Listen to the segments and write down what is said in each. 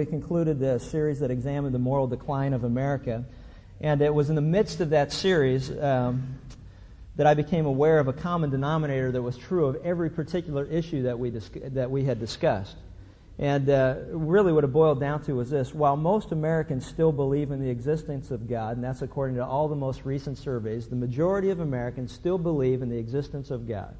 We concluded the series that examined the moral decline of America. And it was in the midst of that series um, that I became aware of a common denominator that was true of every particular issue that we, dis- that we had discussed. And uh, really, what it boiled down to was this while most Americans still believe in the existence of God, and that's according to all the most recent surveys, the majority of Americans still believe in the existence of God.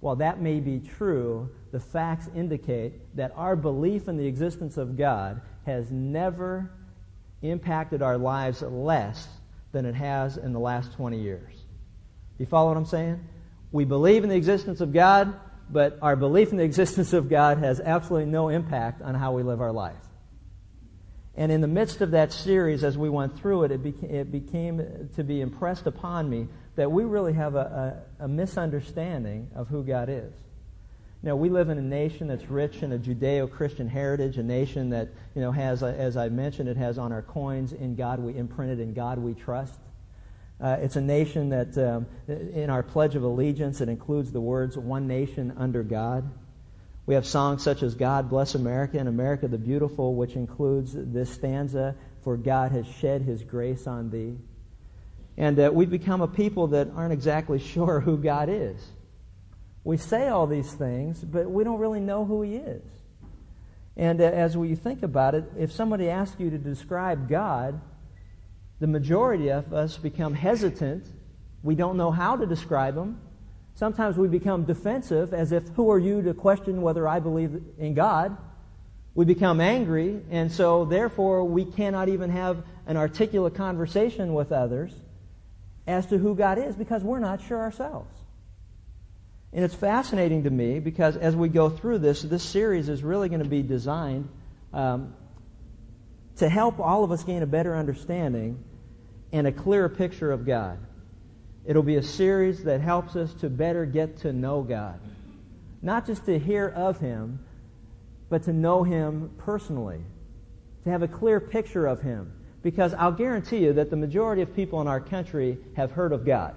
While that may be true, the facts indicate that our belief in the existence of God has never impacted our lives less than it has in the last 20 years. You follow what I'm saying? We believe in the existence of God, but our belief in the existence of God has absolutely no impact on how we live our life. And in the midst of that series, as we went through it, it, beca- it became to be impressed upon me that we really have a, a, a misunderstanding of who God is. Know, we live in a nation that's rich in a Judeo-Christian heritage, a nation that, you know, has, as I mentioned, it has on our coins, in God we imprinted, in God we trust. Uh, it's a nation that, um, in our Pledge of Allegiance, it includes the words, one nation under God. We have songs such as God Bless America and America the Beautiful, which includes this stanza, For God has shed his grace on thee. And uh, we've become a people that aren't exactly sure who God is. We say all these things, but we don't really know who He is. And uh, as we think about it, if somebody asks you to describe God, the majority of us become hesitant. We don't know how to describe Him. Sometimes we become defensive, as if, who are you to question whether I believe in God? We become angry, and so therefore we cannot even have an articulate conversation with others as to who God is because we're not sure ourselves. And it's fascinating to me because as we go through this, this series is really going to be designed um, to help all of us gain a better understanding and a clearer picture of God. It'll be a series that helps us to better get to know God. Not just to hear of Him, but to know Him personally, to have a clear picture of Him. Because I'll guarantee you that the majority of people in our country have heard of God.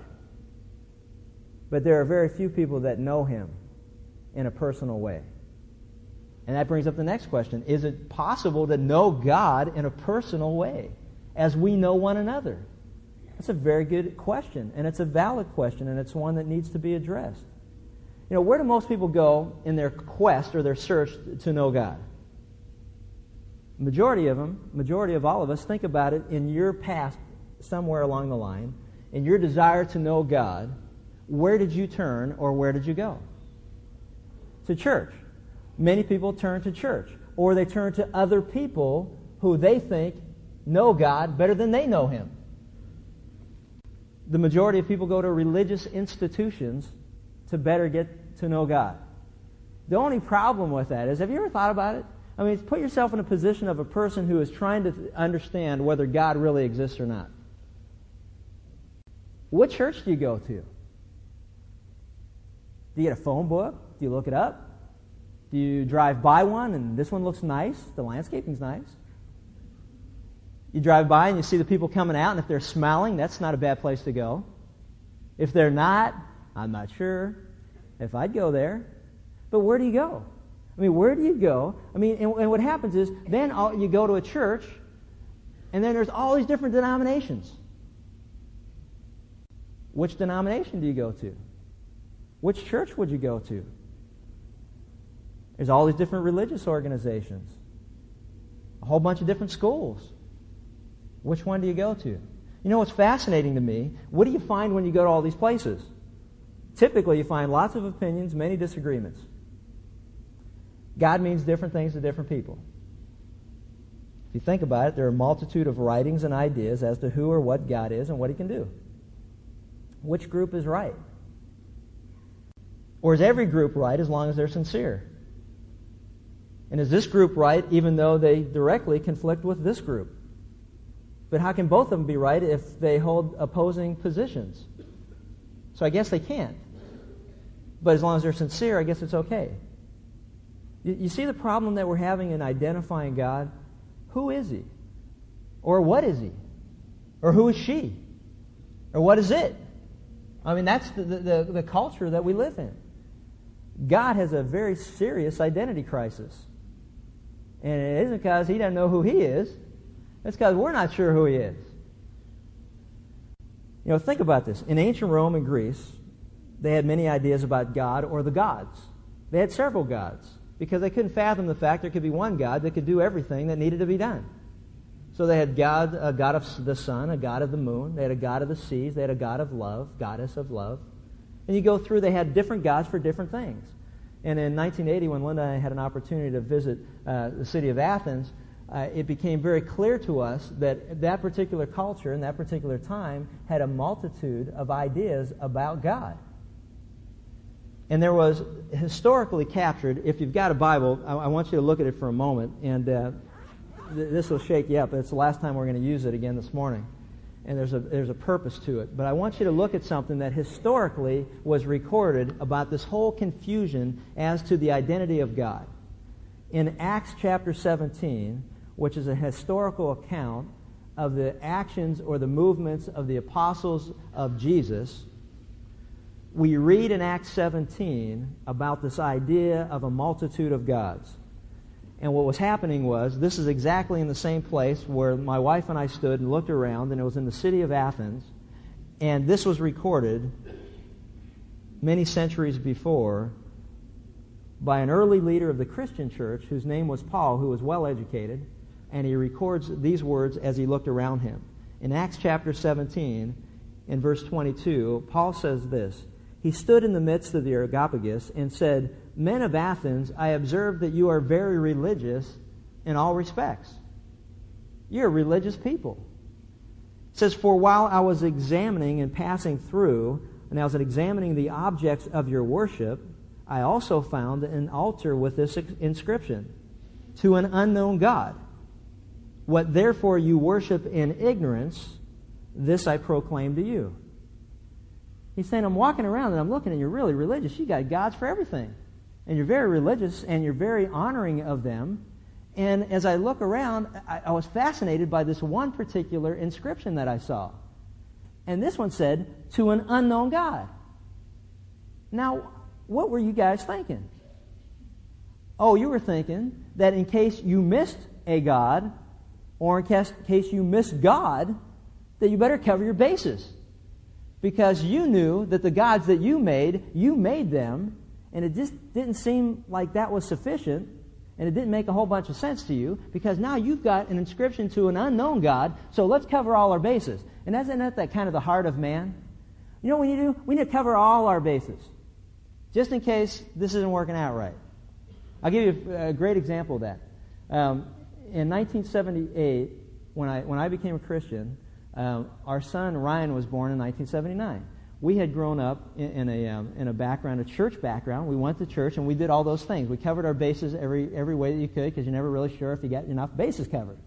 But there are very few people that know Him in a personal way. And that brings up the next question Is it possible to know God in a personal way as we know one another? That's a very good question, and it's a valid question, and it's one that needs to be addressed. You know, where do most people go in their quest or their search to know God? Majority of them, majority of all of us, think about it in your past somewhere along the line, in your desire to know God, where did you turn or where did you go? To church. Many people turn to church, or they turn to other people who they think know God better than they know Him. The majority of people go to religious institutions to better get to know God. The only problem with that is, have you ever thought about it? I mean, put yourself in a position of a person who is trying to understand whether God really exists or not. What church do you go to? Do you get a phone book? Do you look it up? Do you drive by one and this one looks nice? The landscaping's nice. You drive by and you see the people coming out, and if they're smiling, that's not a bad place to go. If they're not, I'm not sure if I'd go there. But where do you go? I mean, where do you go? I mean, and, and what happens is then all, you go to a church, and then there's all these different denominations. Which denomination do you go to? Which church would you go to? There's all these different religious organizations, a whole bunch of different schools. Which one do you go to? You know what's fascinating to me? What do you find when you go to all these places? Typically, you find lots of opinions, many disagreements. God means different things to different people. If you think about it, there are a multitude of writings and ideas as to who or what God is and what He can do. Which group is right? Or is every group right as long as they're sincere? And is this group right even though they directly conflict with this group? But how can both of them be right if they hold opposing positions? So I guess they can't. But as long as they're sincere, I guess it's okay. You, you see the problem that we're having in identifying God? Who is He? Or what is He? Or who is she? Or what is it? I mean, that's the, the, the culture that we live in. God has a very serious identity crisis. And it isn't because he doesn't know who he is. It's because we're not sure who he is. You know, think about this. In ancient Rome and Greece, they had many ideas about God or the gods. They had several gods because they couldn't fathom the fact there could be one God that could do everything that needed to be done. So they had God, a God of the sun, a God of the moon. They had a God of the seas. They had a God of love, goddess of love. And you go through, they had different gods for different things. And in 1980, when Linda and I had an opportunity to visit uh, the city of Athens, uh, it became very clear to us that that particular culture in that particular time had a multitude of ideas about God. And there was historically captured, if you've got a Bible, I, I want you to look at it for a moment, and uh, th- this will shake you up. It's the last time we're going to use it again this morning. And there's a, there's a purpose to it. But I want you to look at something that historically was recorded about this whole confusion as to the identity of God. In Acts chapter 17, which is a historical account of the actions or the movements of the apostles of Jesus, we read in Acts 17 about this idea of a multitude of gods. And what was happening was, this is exactly in the same place where my wife and I stood and looked around, and it was in the city of Athens. And this was recorded many centuries before by an early leader of the Christian church whose name was Paul, who was well educated. And he records these words as he looked around him. In Acts chapter 17, in verse 22, Paul says this he stood in the midst of the Areopagus and said, Men of Athens, I observe that you are very religious in all respects. You're religious people. It says, For while I was examining and passing through, and I was examining the objects of your worship, I also found an altar with this inscription To an unknown God. What therefore you worship in ignorance, this I proclaim to you. He's saying, I'm walking around and I'm looking and you're really religious. You got gods for everything. And you're very religious and you're very honoring of them. And as I look around, I, I was fascinated by this one particular inscription that I saw. And this one said, to an unknown God. Now, what were you guys thinking? Oh, you were thinking that in case you missed a God, or in case, case you missed God, that you better cover your bases because you knew that the gods that you made, you made them, and it just didn't seem like that was sufficient, and it didn't make a whole bunch of sense to you, because now you've got an inscription to an unknown God, so let's cover all our bases. And isn't that, kind of the heart of man? You know what we need to do? We need to cover all our bases, just in case this isn't working out right. I'll give you a, a great example of that. Um, in 1978, when I, when I became a Christian, um, our son Ryan was born in 1979. We had grown up in, in a um, in a background, a church background. We went to church and we did all those things. We covered our bases every every way that you could because you're never really sure if you got enough bases covered.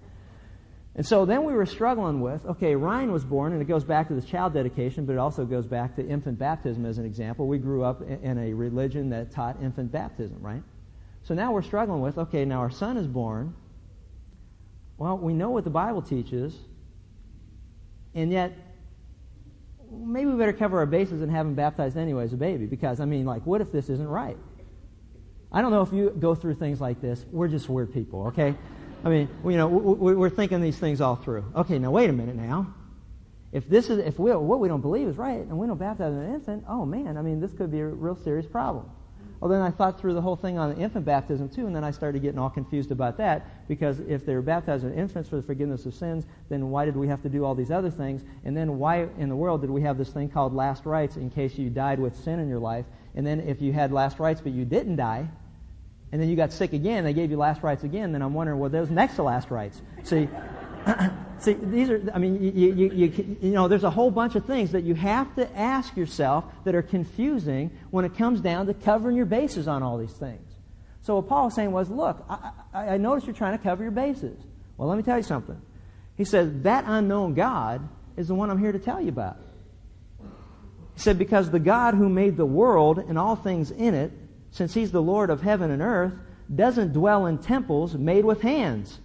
And so then we were struggling with, okay, Ryan was born, and it goes back to the child dedication, but it also goes back to infant baptism as an example. We grew up in a religion that taught infant baptism, right? So now we're struggling with, okay, now our son is born. Well, we know what the Bible teaches, and yet, maybe we better cover our bases and have him baptized anyway as a baby, because, I mean, like, what if this isn't right? I don't know if you go through things like this. We're just weird people, okay? I mean, you know, we're thinking these things all through. Okay, now wait a minute now. If this is, if we, what we don't believe is right, and we don't baptize an infant, oh man, I mean, this could be a real serious problem. Well, then I thought through the whole thing on infant baptism too, and then I started getting all confused about that because if they were baptized as infants for the forgiveness of sins, then why did we have to do all these other things? And then why in the world did we have this thing called last rites in case you died with sin in your life? And then if you had last rites but you didn't die, and then you got sick again, they gave you last rites again, then I'm wondering, well, those next to last rites. See, See, these are, I mean, you, you, you, you, know, there's a whole bunch of things that you have to ask yourself that are confusing when it comes down to covering your bases on all these things. So what Paul was saying was, look, I, I, I notice you're trying to cover your bases. Well, let me tell you something. He said, that unknown God is the one I'm here to tell you about. He said, because the God who made the world and all things in it, since he's the Lord of heaven and earth, doesn't dwell in temples made with hands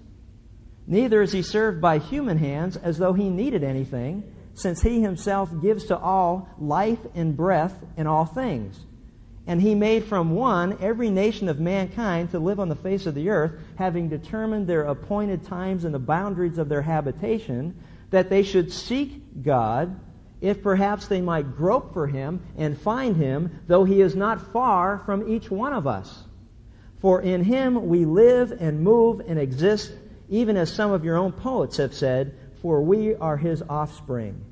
Neither is he served by human hands as though he needed anything, since he himself gives to all life and breath in all things. And he made from one every nation of mankind to live on the face of the earth, having determined their appointed times and the boundaries of their habitation, that they should seek God, if perhaps they might grope for him and find him, though he is not far from each one of us. For in him we live and move and exist, even as some of your own poets have said, for we are his offspring.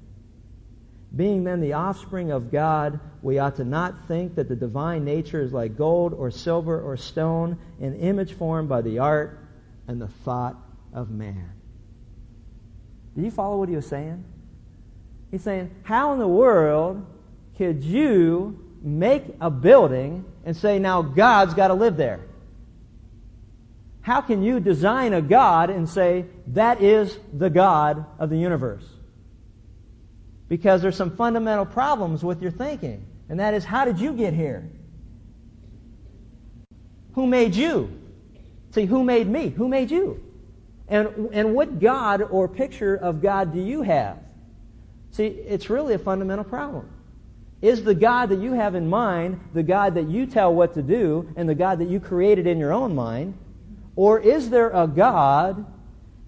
Being then the offspring of God, we ought to not think that the divine nature is like gold or silver or stone, an image formed by the art and the thought of man. Do you follow what he was saying? He's saying, How in the world could you make a building and say, now God's got to live there? How can you design a God and say, that is the God of the universe? Because there's some fundamental problems with your thinking. And that is, how did you get here? Who made you? See, who made me? Who made you? And, and what God or picture of God do you have? See, it's really a fundamental problem. Is the God that you have in mind the God that you tell what to do and the God that you created in your own mind? Or is there a God,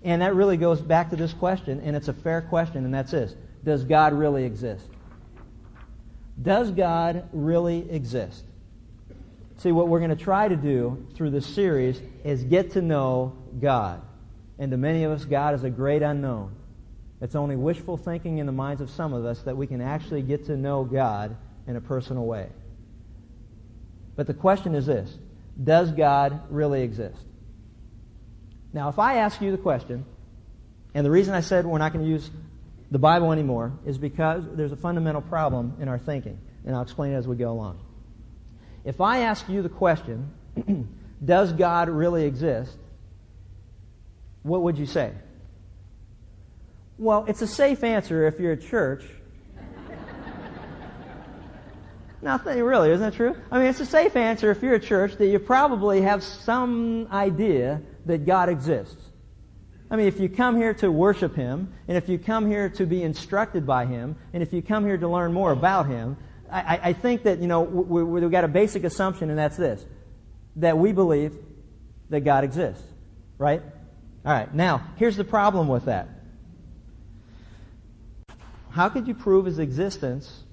and that really goes back to this question, and it's a fair question, and that's this Does God really exist? Does God really exist? See, what we're going to try to do through this series is get to know God. And to many of us, God is a great unknown. It's only wishful thinking in the minds of some of us that we can actually get to know God in a personal way. But the question is this Does God really exist? Now, if I ask you the question, and the reason I said we're not going to use the Bible anymore is because there's a fundamental problem in our thinking, and I'll explain it as we go along. If I ask you the question, Does God really exist? What would you say? Well, it's a safe answer if you're a church. Nothing really, isn't that true? I mean, it's a safe answer if you're a church that you probably have some idea that God exists. I mean, if you come here to worship Him, and if you come here to be instructed by Him, and if you come here to learn more about Him, I, I think that, you know, we, we've got a basic assumption, and that's this that we believe that God exists. Right? All right. Now, here's the problem with that. How could you prove his existence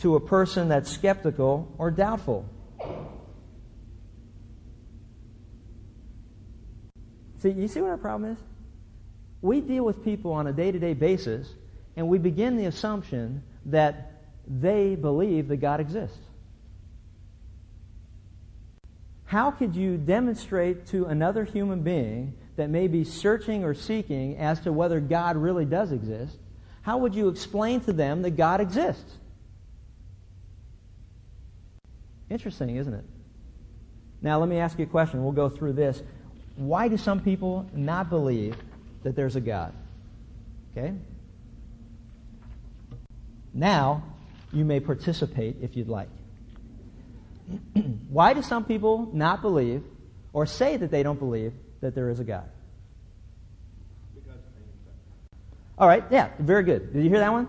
to a person that's skeptical or doubtful? See, you see what our problem is? We deal with people on a day to day basis, and we begin the assumption that they believe that God exists. How could you demonstrate to another human being that may be searching or seeking as to whether God really does exist how would you explain to them that God exists? Interesting, isn't it? Now, let me ask you a question. We'll go through this. Why do some people not believe that there's a God? Okay? Now, you may participate if you'd like. Why do some people not believe or say that they don't believe that there is a God? All right, yeah, very good. Did you hear that one?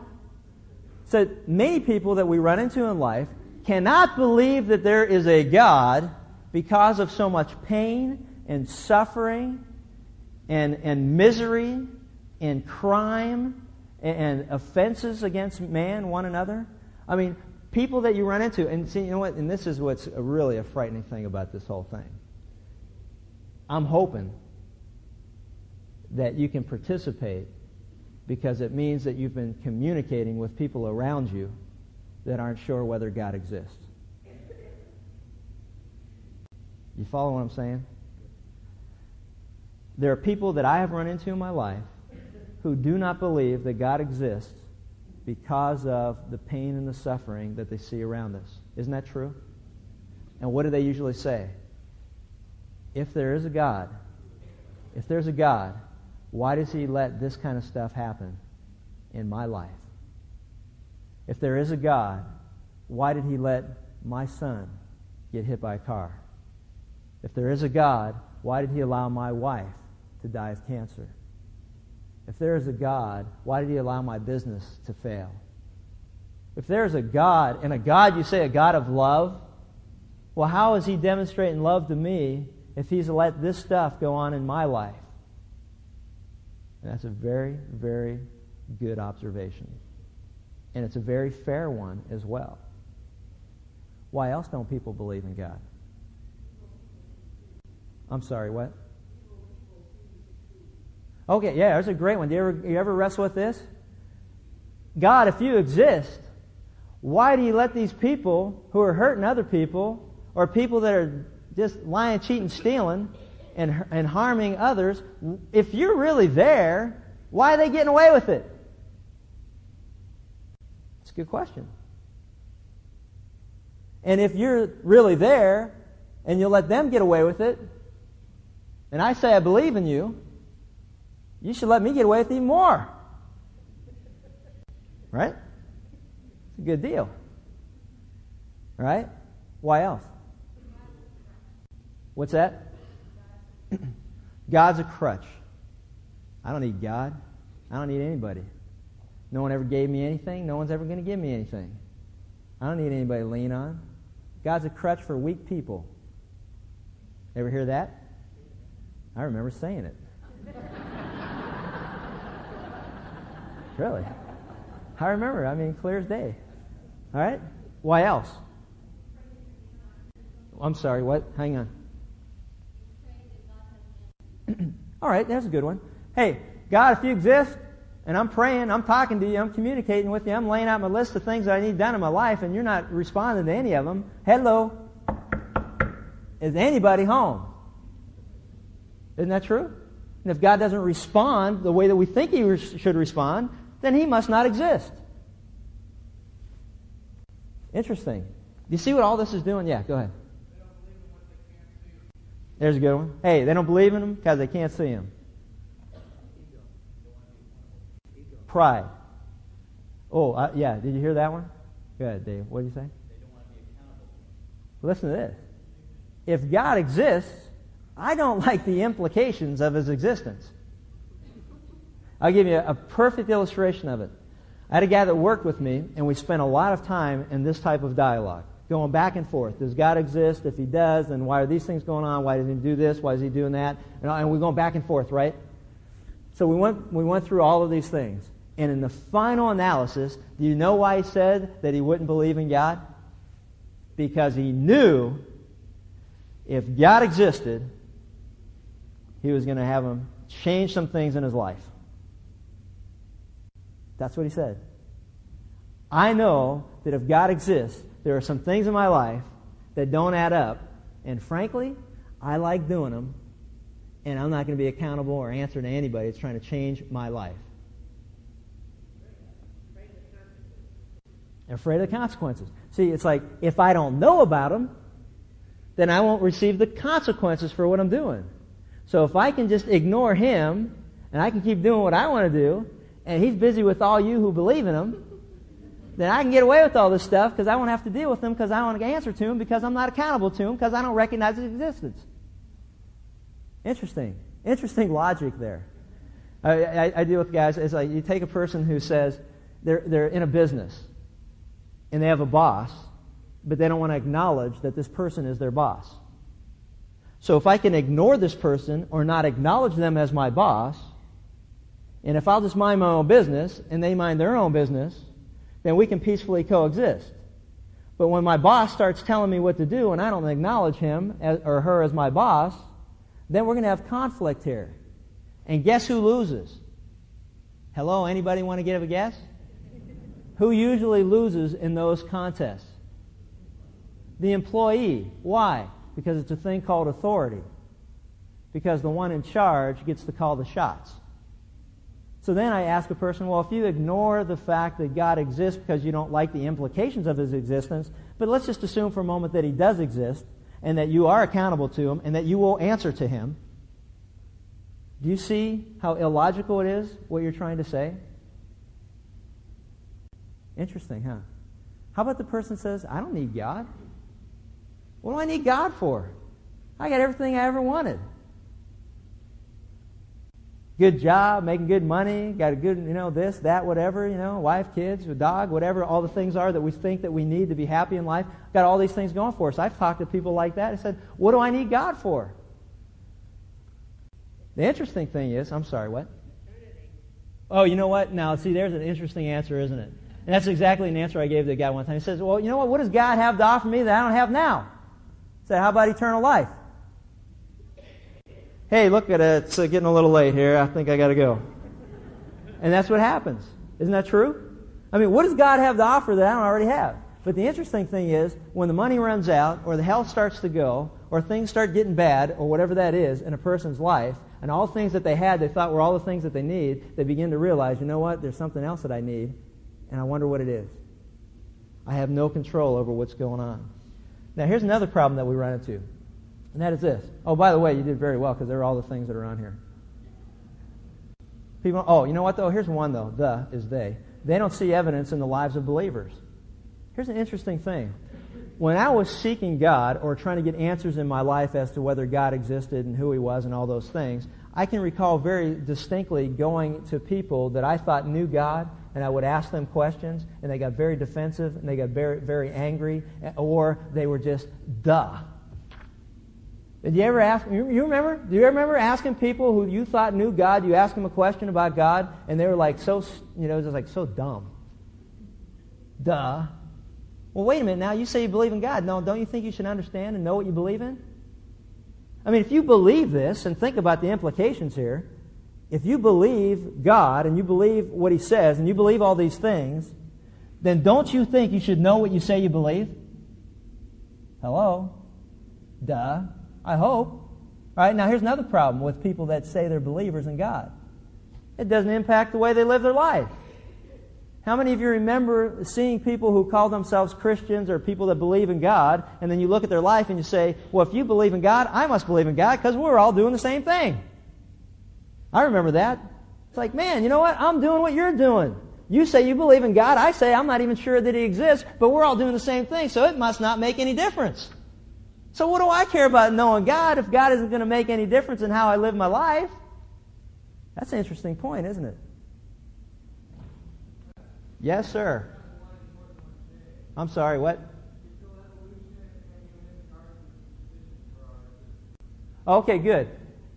So many people that we run into in life cannot believe that there is a God because of so much pain and suffering and, and misery and crime and, and offenses against man, one another. I mean, people that you run into, and see, you know what? And this is what's really a frightening thing about this whole thing. I'm hoping that you can participate because it means that you've been communicating with people around you that aren't sure whether God exists. You follow what I'm saying? There are people that I have run into in my life who do not believe that God exists because of the pain and the suffering that they see around us. Isn't that true? And what do they usually say? If there is a God, if there's a God, why does he let this kind of stuff happen in my life? If there is a God, why did he let my son get hit by a car? If there is a God, why did he allow my wife to die of cancer? If there is a God, why did he allow my business to fail? If there is a God, and a God, you say a God of love, Well, how is he demonstrating love to me if he's let this stuff go on in my life? And that's a very, very good observation. And it's a very fair one as well. Why else don't people believe in God? I'm sorry, what? Okay, yeah, there's a great one. Do you ever, you ever wrestle with this? God, if you exist, why do you let these people who are hurting other people or people that are just lying, cheating, stealing, and, and harming others, if you're really there, why are they getting away with it? It's a good question. And if you're really there and you let them get away with it, and I say I believe in you, you should let me get away with even more. Right? It's a good deal. Right? Why else? What's that? God's a crutch. I don't need God. I don't need anybody. No one ever gave me anything. No one's ever going to give me anything. I don't need anybody to lean on. God's a crutch for weak people. Ever hear that? I remember saying it. really. I remember. I mean, clear as day. All right? Why else? I'm sorry, what? Hang on. All right, that's a good one. Hey, God, if you exist, and I'm praying, I'm talking to you, I'm communicating with you, I'm laying out my list of things that I need done in my life, and you're not responding to any of them. Hello. Is anybody home? Isn't that true? And if God doesn't respond the way that we think He should respond, then He must not exist. Interesting. Do you see what all this is doing? Yeah, go ahead. There's a good one. Hey, they don't believe in Him because they can't see Him. Pride. Oh, uh, yeah. Did you hear that one? Go ahead, Dave. What did you say? Listen to this. If God exists, I don't like the implications of his existence. I'll give you a, perfect illustration of it. I had a guy that worked with me, and we spent a lot of time in this type of dialogue, going back and forth. Does God exist? If he does, then why are these things going on? Why does he do this? Why is he doing that? And we're going back and forth, right? So we went, we went through all of these things. And in the final analysis, do you know why he said that he wouldn't believe in God? Because he knew if God existed, he was going to have him change some things in his life. That's what he said. I know that if God exists, there are some things in my life that don't add up. And frankly, I like doing them. And I'm not going to be accountable or answer to anybody that's trying to change my life. Afraid of the consequences. See, it's like if I don't know about them, then I won't receive the consequences for what I'm doing. So if I can just ignore him and I can keep doing what I want to do, and he's busy with all you who believe in him, then I can get away with all this stuff because I won't have to deal with him because I don't answer to him because I'm not accountable to him because I don't recognize his existence. Interesting. Interesting logic there. I, I, I deal with guys, it's like you take a person who says they're, they're in a business and they have a boss, but they don't want to acknowledge that this person is their boss. So if I can ignore this person or not acknowledge them as my boss, and if I'll just mind my own business and they mind their own business, then we can peacefully coexist. But when my boss starts telling me what to do and I don't acknowledge him as, or her as my boss, then we're going to have conflict here. And guess who loses? Hello, anybody want to give a guess? Who usually loses in those contests? The employee. Why? Because it's a thing called authority. Because the one in charge gets to call the shots. So then I ask a person, well, if you ignore the fact that God exists because you don't like the implications of his existence, but let's just assume for a moment that he does exist and that you are accountable to him and that you will answer to him. Do you see how illogical it is what you're trying to say? Interesting, huh? How about the person says, I don't need God? What do I need God for? I got everything I ever wanted. good job, making good money, got a good, you know, this, that, whatever, you know, wife, kids, a dog, whatever all the things are that we think that we need to be happy in life. Got all these things going for us. I've talked to people like that and said, what do I need God for? The interesting thing is, I'm sorry, what? Oh, you know what? Now, see, there's an interesting answer, isn't it? And that's exactly an answer I gave the guy one time. He says, well, you know what? What does God have to offer me that I don't have now? I said, how about eternal life? hey, look at it, it's uh, getting a little late here. I think I got to go. And that's what happens. Isn't that true? I mean, what does God have to offer that I don't already have? But the interesting thing is, when the money runs out, or the health starts to go, or things start getting bad, or whatever that is in a person's life, and all the things that they had they thought were all the things that they need, they begin to realize, you know what, there's something else that I need, and I wonder what it is. I have no control over what's going on. Now, here's another problem that we run into. And that is this. Oh, by the way, you did very well because there are all the things that are on here. People, oh, you know what though? Here's one though. The is they. They don't see evidence in the lives of believers. Here's an interesting thing. When I was seeking God or trying to get answers in my life as to whether God existed and who He was and all those things, I can recall very distinctly going to people that I thought knew God and I would ask them questions and they got very defensive and they got very, very angry or they were just duh did you ever ask, you, remember? Do you remember asking people who you thought knew God, you asked them a question about God, and they were like so, you know, it was just like so dumb. Duh. Well, wait a minute now. You say you believe in God. No, don't you think you should understand and know what you believe in? I mean, if you believe this, and think about the implications here, if you believe God and you believe what He says and you believe all these things, then don't you think you should know what you say you believe? Hello? Duh. I hope. All right, now here's another problem with people that say they're believers in God. It doesn't impact the way they live their life. How many of you remember seeing people who call themselves Christians or people that believe in God, and then you look at their life and you say, well, if you believe in God, I must believe in God because we're all doing the same thing. I remember that. It's like, man, you know what? I'm doing what you're doing. You say you believe in God. I say I'm not even sure that He exists, but we're all doing the same thing, so it must not make any difference. So what do I care about knowing God if God isn't going to make any difference in how I live my life? That's an interesting point, isn't it? Yes, sir. I'm sorry, what? Okay, good.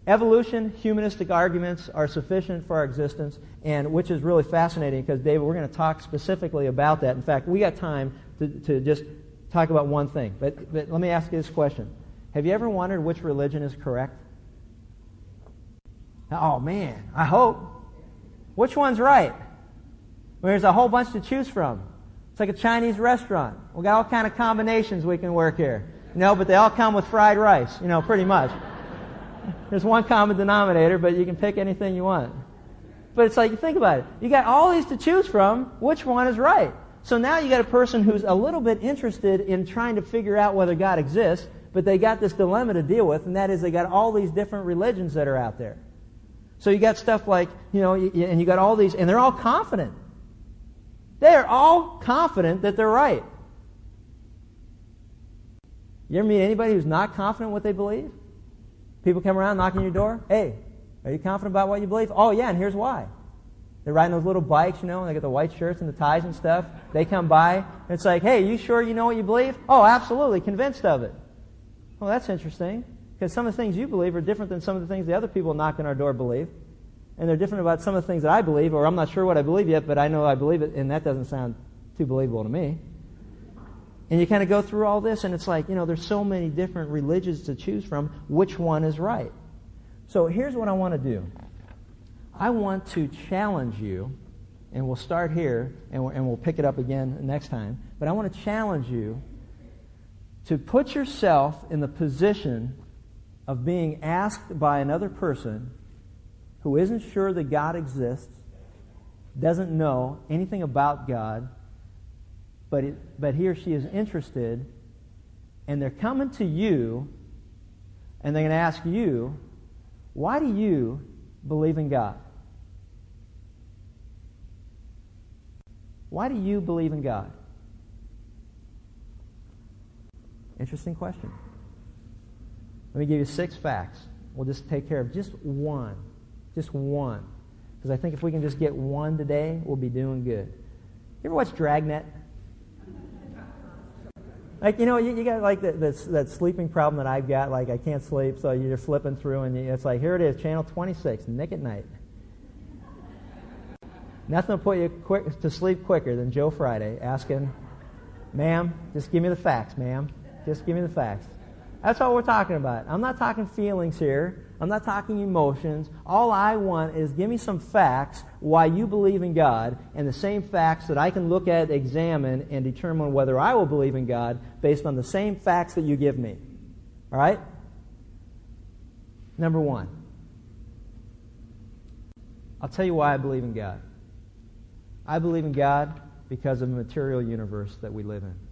Evolution, humanistic arguments are sufficient for our existence, and which is really fascinating because, David, we're going to talk specifically about that. In fact, we got time to, to just talk about one thing. But, but let me ask you this question Have you ever wondered which religion is correct? Oh, man, I hope. Which one's right? Well, there's a whole bunch to choose from. It's like a Chinese restaurant. We got all kind of combinations we can work here. Know, but they all come with fried rice, you know, pretty much. There's one common denominator, but you can pick anything you want. But it's like, think about it. You got all these to choose from. Which one is right? So now you got a person who's a little bit interested in trying to figure out whether God exists, but they got this dilemma to deal with, and that is they got all these different religions that are out there. So you got stuff like, you know, and you got all these, and they're all confident. They are all confident that they're right. You ever meet anybody who's not confident what they believe? People come around knocking your door. Hey, are you confident about what you believe? Oh yeah, and here's why. They're riding those little bikes, you know, and they got the white shirts and the ties and stuff. They come by, and it's like, hey, you sure you know what you believe? Oh, absolutely, convinced of it. Well, that's interesting, because some of the things you believe are different than some of the things the other people knocking our door believe. And they're different about some of the things that I believe, or I'm not sure what I believe yet, but I know I believe it, and that doesn't sound too believable to me. And you kind of go through all this, and it's like, you know, there's so many different religions to choose from. Which one is right? So here's what I want to do. I want to challenge you, and we'll start here and, and we'll pick it up again next time. But I want to challenge you to put yourself in the position of being asked by another person who isn't sure that God exists, doesn't know anything about God, but, it, but he or she is interested, and they're coming to you, and they're going to ask you, why do you believe in God? Why do you believe in God? Interesting question. Let me give you six facts. We'll just take care of just one. Just one. Because I think if we can just get one today, we'll be doing good. You ever watch Dragnet? Like, you know, you, you got like the, that sleeping problem that I've got. Like, I can't sleep, so you're flipping through, and you, it's like, here it is, channel 26, Nick at Nite. Nothing will put you quick, to sleep quicker than Joe Friday asking, ma'am, just give me the facts, ma'am. Just give me the facts. That's all we're talking about. I'm not talking feelings here. I'm not talking emotions. All I want is give me some facts why you believe in God and the same facts that I can look at, examine, and determine whether I will believe in God based on the same facts that you give me. All right? Number one. I'll tell you why I believe in God. I believe in God because of the material universe that we live in.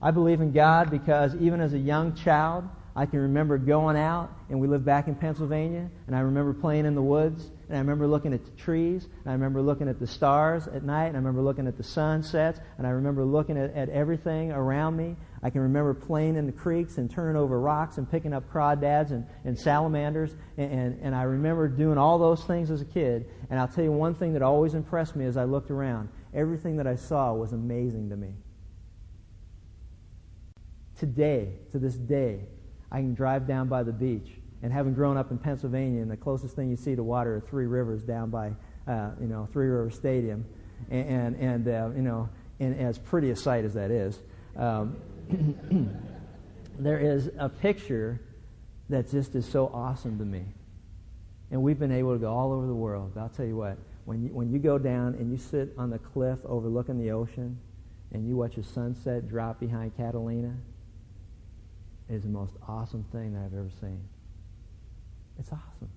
I believe in God because even as a young child, I can remember going out, and we lived back in Pennsylvania, and I remember playing in the woods, and I remember looking at the trees, and I remember looking at the stars at night, and I remember looking at the sunsets, and I remember looking at, at everything around me. I can remember playing in the creeks and turning over rocks and picking up crawdads and, and salamanders, and, and, and I remember doing all those things as a kid. And I'll tell you one thing that always impressed me as I looked around. Everything that I saw was amazing to me. Today, to this day, I can drive down by the beach. And having grown up in Pennsylvania, and the closest thing you see to water are Three Rivers down by, uh, you know, Three River Stadium, and and, and uh, you know, and as pretty a sight as that is, um, there is a picture that just is so awesome to me. And we've been able to go all over the world. But I'll tell you what, when you, when you go down and you sit on the cliff overlooking the ocean, and you watch a sunset drop behind Catalina is the most awesome thing that I've ever seen. It's awesome.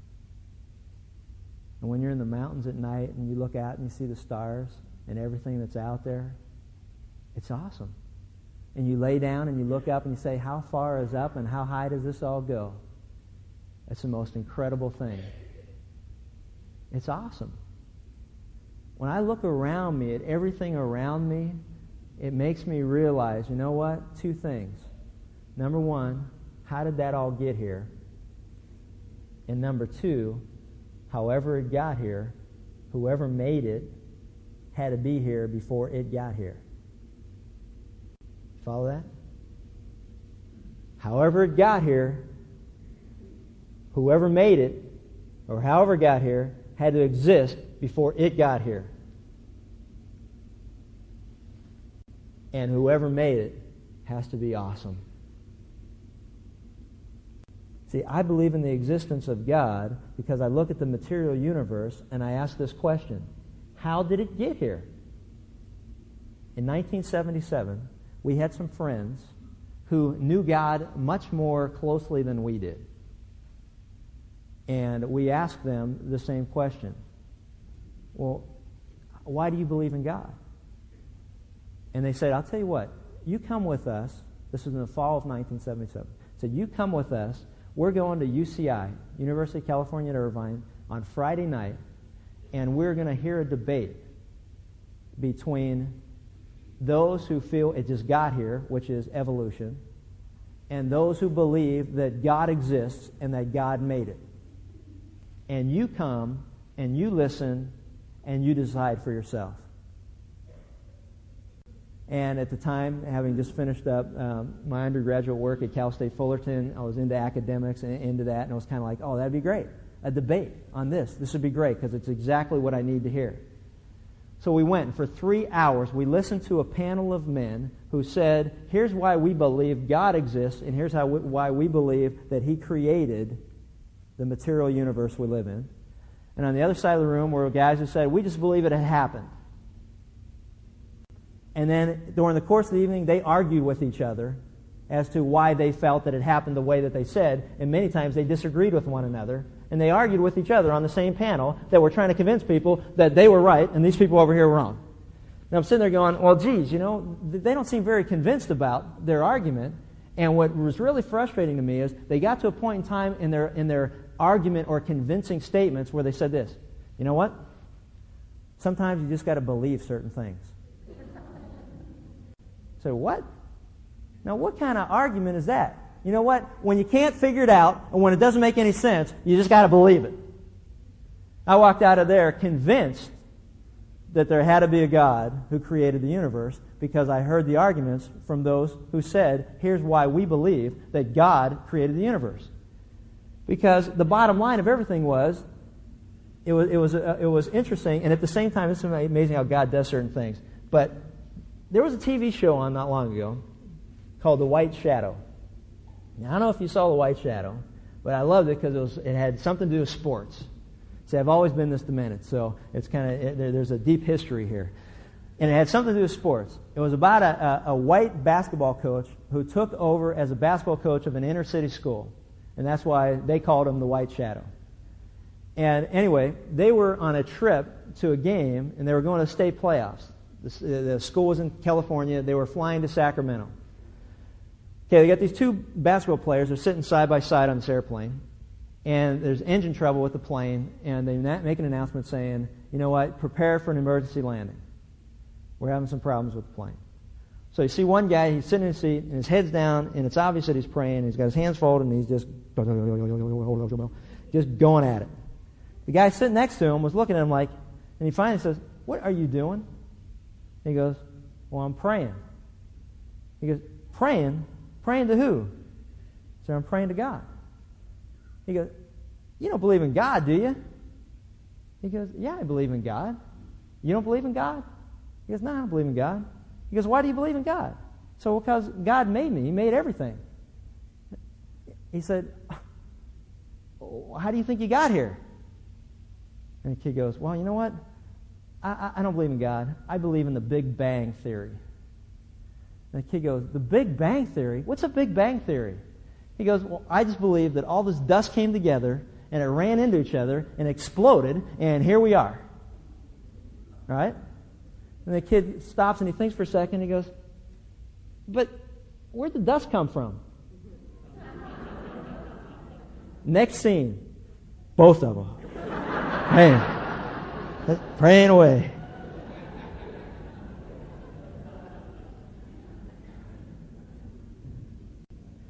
And when you're in the mountains at night and you look out and you see the stars and everything that's out there, it's awesome. And you lay down and you look up and you say, How far is up and how high does this all go? It's the most incredible thing. It's awesome. When I look around me at everything around me, it makes me realize, you know what? Two things. Number one, how did that all get here? And number two, however it got here, whoever made it had to be here before it got here. Follow that? However it got here, whoever made it, or however it got here, had to exist before it got here. And whoever made it has to be awesome. See, I believe in the existence of God because I look at the material universe and I ask this question How did it get here? In 1977, we had some friends who knew God much more closely than we did. And we asked them the same question Well, why do you believe in God? And they said, I'll tell you what, you come with us. This was in the fall of 1977. Said, you come with us we're going to UCI, University of California at Irvine, on Friday night, and we're going to hear a debate between those who feel it just got here, which is evolution, and those who believe that God exists and that God made it. And you come and you listen and you decide for yourself. And at the time, having just finished up um, my undergraduate work at Cal State Fullerton, I was into academics and into that, and I was kind of like, oh, that'd be great. A debate on this. This would be great because it's exactly what I need to hear. So we went, and for three hours, we listened to a panel of men who said, here's why we believe God exists, and here's how we, why we believe that He created the material universe we live in. And on the other side of the room were guys who said, we just believe it had happened. And then during the course of the evening, they argued with each other as to why they felt that it happened the way that they said. And many times they disagreed with one another. And they argued with each other on the same panel that were trying to convince people that they were right and these people over here were wrong. Now I'm sitting there going, well, geez, you know, they don't seem very convinced about their argument. And what was really frustrating to me is they got to a point in time in their, in their argument or convincing statements where they said this, you know what? Sometimes you just got to believe certain things. So what? Now, what kind of argument is that? you know what? When you can't figure it out, and when it doesn't make any sense, you just got to believe it. I walked out of there convinced that there had to be a God who created the universe because I heard the arguments from those who said, here's why we believe that God created the universe. Because the bottom line of everything was, it was, it was, uh, it was interesting, and at the same time, it's amazing how God does certain things. But there was a TV show on not long ago called The White Shadow. Now, I don't know if you saw The White Shadow, but I loved it because it, was, it had something to do with sports. See, I've always been this demented, so it's kind of, it, there's a deep history here. And it had something to do with sports. It was about a, a, a white basketball coach who took over as a basketball coach of an inner city school. And that's why they called him the White Shadow. And anyway, they were on a trip to a game, and they were going to state playoffs. The, uh, the school was in California. They were flying to Sacramento. Okay, they got these two basketball players. They're sitting side by side on this airplane, and there's engine trouble with the plane, and they make an announcement saying, you know what, prepare for an emergency landing. We're having some problems with the plane. So you see one guy, he's sitting in his seat, and his head's down, and it's obvious that he's praying. He's got his hands folded, and he's just just going at it. The guy sitting next to him was looking at him like, and he finally says, "What are you doing?" He goes, "Well, I'm praying." He goes, "Praying? Praying to who? So I'm praying to God. He goes, You don't believe in God, do you? He goes, Yeah, I believe in God. You don't believe in God? He goes, No, I don't believe in God. He goes, Why do you believe in God? So, because God made me, He made everything. He said, How do you think you got here? And the kid goes, Well, you know what? I, I, don't believe in God. I believe in the Big Bang Theory. And the kid goes, The Big Bang Theory? What's a Big Bang Theory? He goes, Well, I just believe that all this dust came together and it ran into each other and exploded, and here we are. Right? And the kid stops and he thinks for a second. He goes, But where'd the dust come from? Next scene, both of them. Praying. Praying away.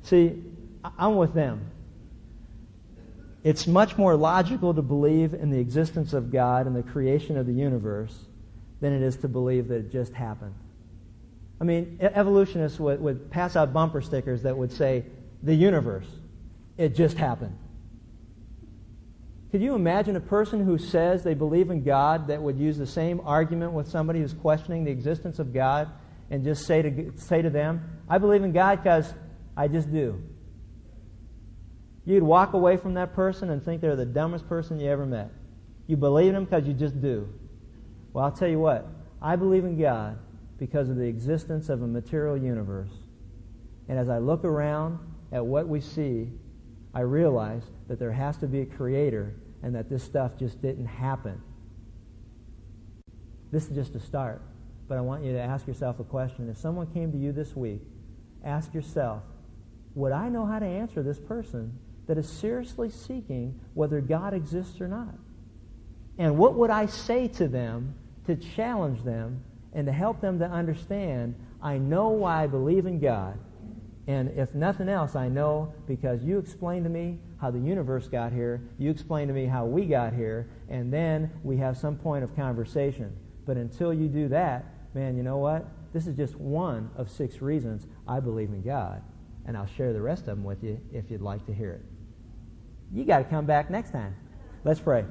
See, I'm with them. It's much more logical to believe in the existence of God and the creation of the universe than it is to believe that it just happened. I mean, evolutionists would, would pass out bumper stickers that would say, the universe, it just happened. Could you imagine a person who says they believe in God that would use the same argument with somebody who's questioning the existence of God and just say to, say to them, I believe in God because I just do. You'd walk away from that person and think they're the dumbest person you ever met. You believe in them because you just do. Well, I'll tell you what. I believe in God because of the existence of a material universe. And as I look around at what we see, I realize that there has to be a creator and that this stuff just didn't happen. This is just a start. But I want you to ask yourself a question. If someone came to you this week, ask yourself, would I know how to answer this person that is seriously seeking whether God exists or not? And what would I say to them to challenge them and to help them to understand I know why I believe in God. And if nothing else, I know because you explained to me how the universe got here, you explained to me how we got here, and then we have some point of conversation. But until you do that, man, you know what? This is just one of six reasons I believe in God and I'll share the rest of them with you if you'd like to hear it. You got to come back next time. Let's pray.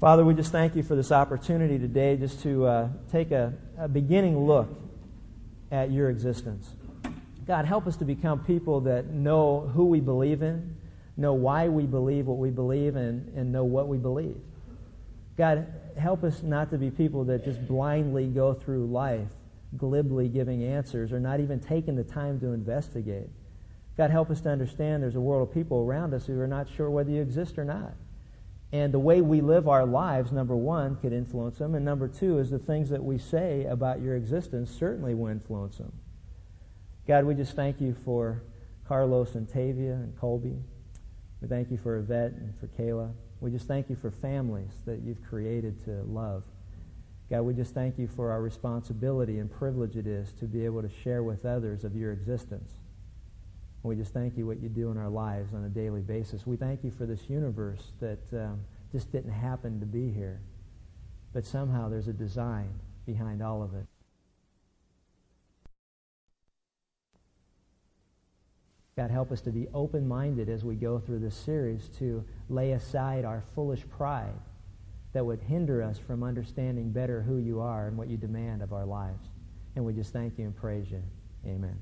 Father, we just thank you for this opportunity today just to uh, take a, a beginning look at your existence. God, help us to become people that know who we believe in, know why we believe what we believe, and, and know what we believe. God, help us not to be people that just blindly go through life glibly giving answers or not even taking the time to investigate. God, help us to understand there's a world of people around us who are not sure whether you exist or not. And the way we live our lives, number one, could influence them. And number two is the things that we say about your existence certainly will influence them. God, we just thank you for Carlos and Tavia and Colby. We thank you for Yvette and for Kayla. We just thank you for families that you've created to love. God, we just thank you for our responsibility and privilege it is to be able to share with others of your existence. We just thank you what you do in our lives on a daily basis. We thank you for this universe that um, just didn't happen to be here, but somehow there's a design behind all of it. God, help us to be open minded as we go through this series to lay aside our foolish pride that would hinder us from understanding better who you are and what you demand of our lives. And we just thank you and praise you. Amen.